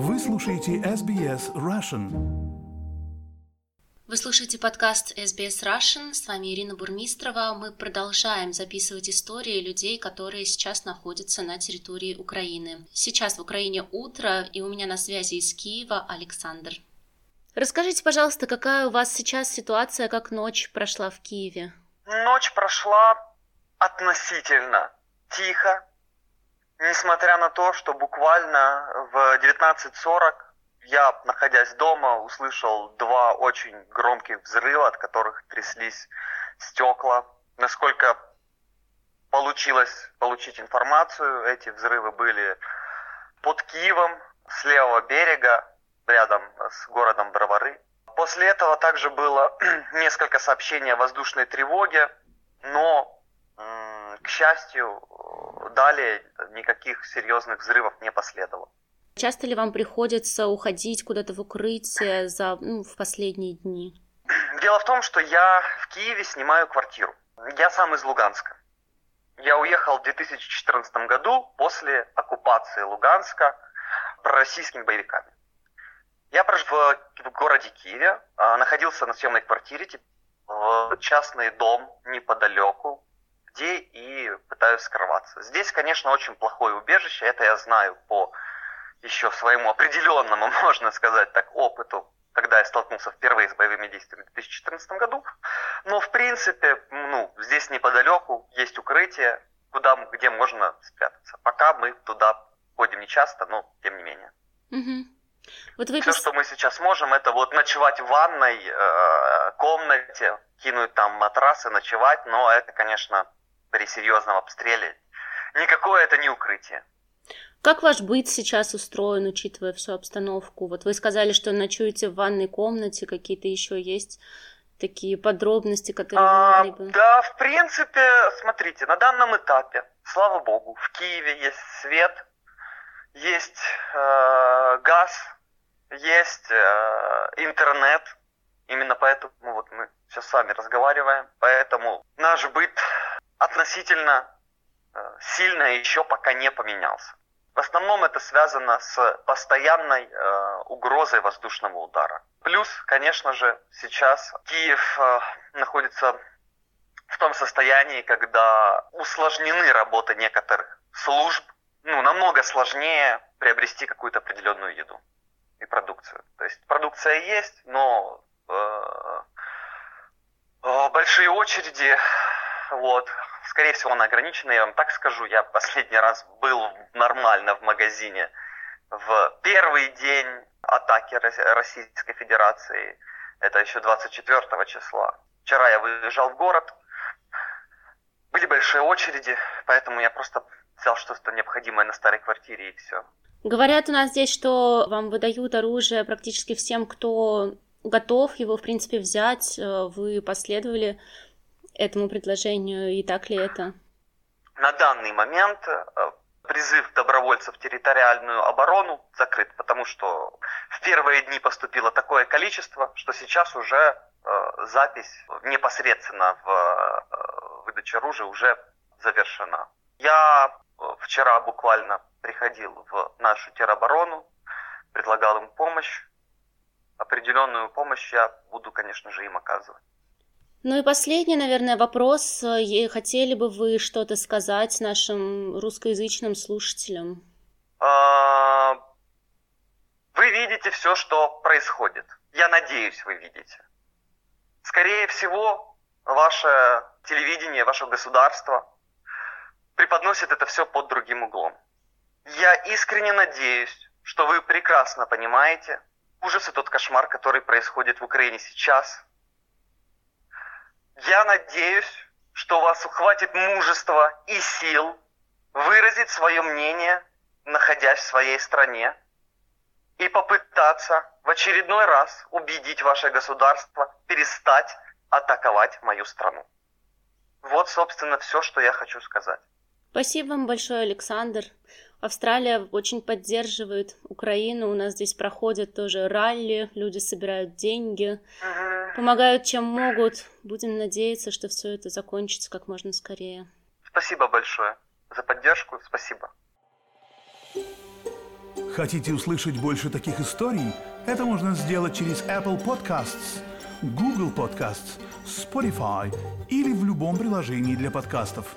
Вы слушаете SBS Russian. Вы слушаете подкаст SBS Russian. С вами Ирина Бурмистрова. Мы продолжаем записывать истории людей, которые сейчас находятся на территории Украины. Сейчас в Украине утро, и у меня на связи из Киева Александр. Расскажите, пожалуйста, какая у вас сейчас ситуация, как ночь прошла в Киеве? Ночь прошла относительно тихо, несмотря на то, что буквально в 19.40 я, находясь дома, услышал два очень громких взрыва, от которых тряслись стекла. Насколько получилось получить информацию, эти взрывы были под Киевом, с левого берега, рядом с городом Бровары. После этого также было несколько сообщений о воздушной тревоге, но, к счастью, далее никаких серьезных взрывов не последовало. Часто ли вам приходится уходить куда-то в укрытие за, ну, в последние дни? Дело в том, что я в Киеве снимаю квартиру. Я сам из Луганска. Я уехал в 2014 году после оккупации Луганска пророссийскими боевиками. Я прожил в, в городе Киеве, а, находился на съемной квартире, в частный дом неподалеку, где и пытаюсь скрываться. Здесь, конечно, очень плохое убежище, это я знаю по еще своему определенному, можно сказать так, опыту, когда я столкнулся впервые с боевыми действиями в 2014 году. Но, в принципе, ну, здесь неподалеку есть укрытие, куда, где можно спрятаться. Пока мы туда ходим не часто, но тем не менее. Угу. Вот вы Все, что мы сейчас можем, это вот ночевать в ванной э, комнате, кинуть там матрасы, ночевать, но это, конечно, при серьезном обстреле. Никакое это не укрытие. Как ваш быт сейчас устроен, учитывая всю обстановку? Вот вы сказали, что ночуете в ванной комнате, какие-то еще есть такие подробности, которые а, могли бы... Да, в принципе, смотрите, на данном этапе, слава богу, в Киеве есть свет, есть э, газ, есть э, интернет. Именно поэтому вот мы сейчас с вами разговариваем. Поэтому наш быт относительно э, сильно еще пока не поменялся. В основном это связано с постоянной э, угрозой воздушного удара. Плюс, конечно же, сейчас Киев э, находится в том состоянии, когда усложнены работы некоторых служб. Ну, намного сложнее приобрести какую-то определенную еду и продукцию. То есть продукция есть, но э, большие очереди, вот, скорее всего, она ограничена. Я вам так скажу, я последний раз был нормально в магазине в первый день атаки Российской Федерации. Это еще 24 числа. Вчера я выезжал в город. Были большие очереди, поэтому я просто взял что-то необходимое на старой квартире и все. Говорят у нас здесь, что вам выдают оружие практически всем, кто готов его, в принципе, взять. Э, вы последовали этому предложению, и так ли это? На данный момент э, призыв добровольцев в территориальную оборону закрыт, потому что в первые дни поступило такое количество, что сейчас уже э, запись непосредственно в э, выдаче оружия уже завершена. Я вчера буквально приходил в нашу тероборону, предлагал им помощь. Определенную помощь я буду, конечно же, им оказывать. Ну и последний, наверное, вопрос. Хотели бы вы что-то сказать нашим русскоязычным слушателям? А, вы видите все, что происходит. Я надеюсь, вы видите. Скорее всего, ваше телевидение, ваше государство преподносит это все под другим углом. Я искренне надеюсь, что вы прекрасно понимаете ужас и тот кошмар, который происходит в Украине сейчас. Я надеюсь, что у вас хватит мужества и сил выразить свое мнение, находясь в своей стране, и попытаться в очередной раз убедить ваше государство перестать атаковать мою страну. Вот, собственно, все, что я хочу сказать. Спасибо вам большое, Александр. Австралия очень поддерживает Украину. У нас здесь проходят тоже ралли, люди собирают деньги, помогают чем могут. Будем надеяться, что все это закончится как можно скорее. Спасибо большое за поддержку. Спасибо. Хотите услышать больше таких историй? Это можно сделать через Apple Podcasts, Google Podcasts, Spotify или в любом приложении для подкастов.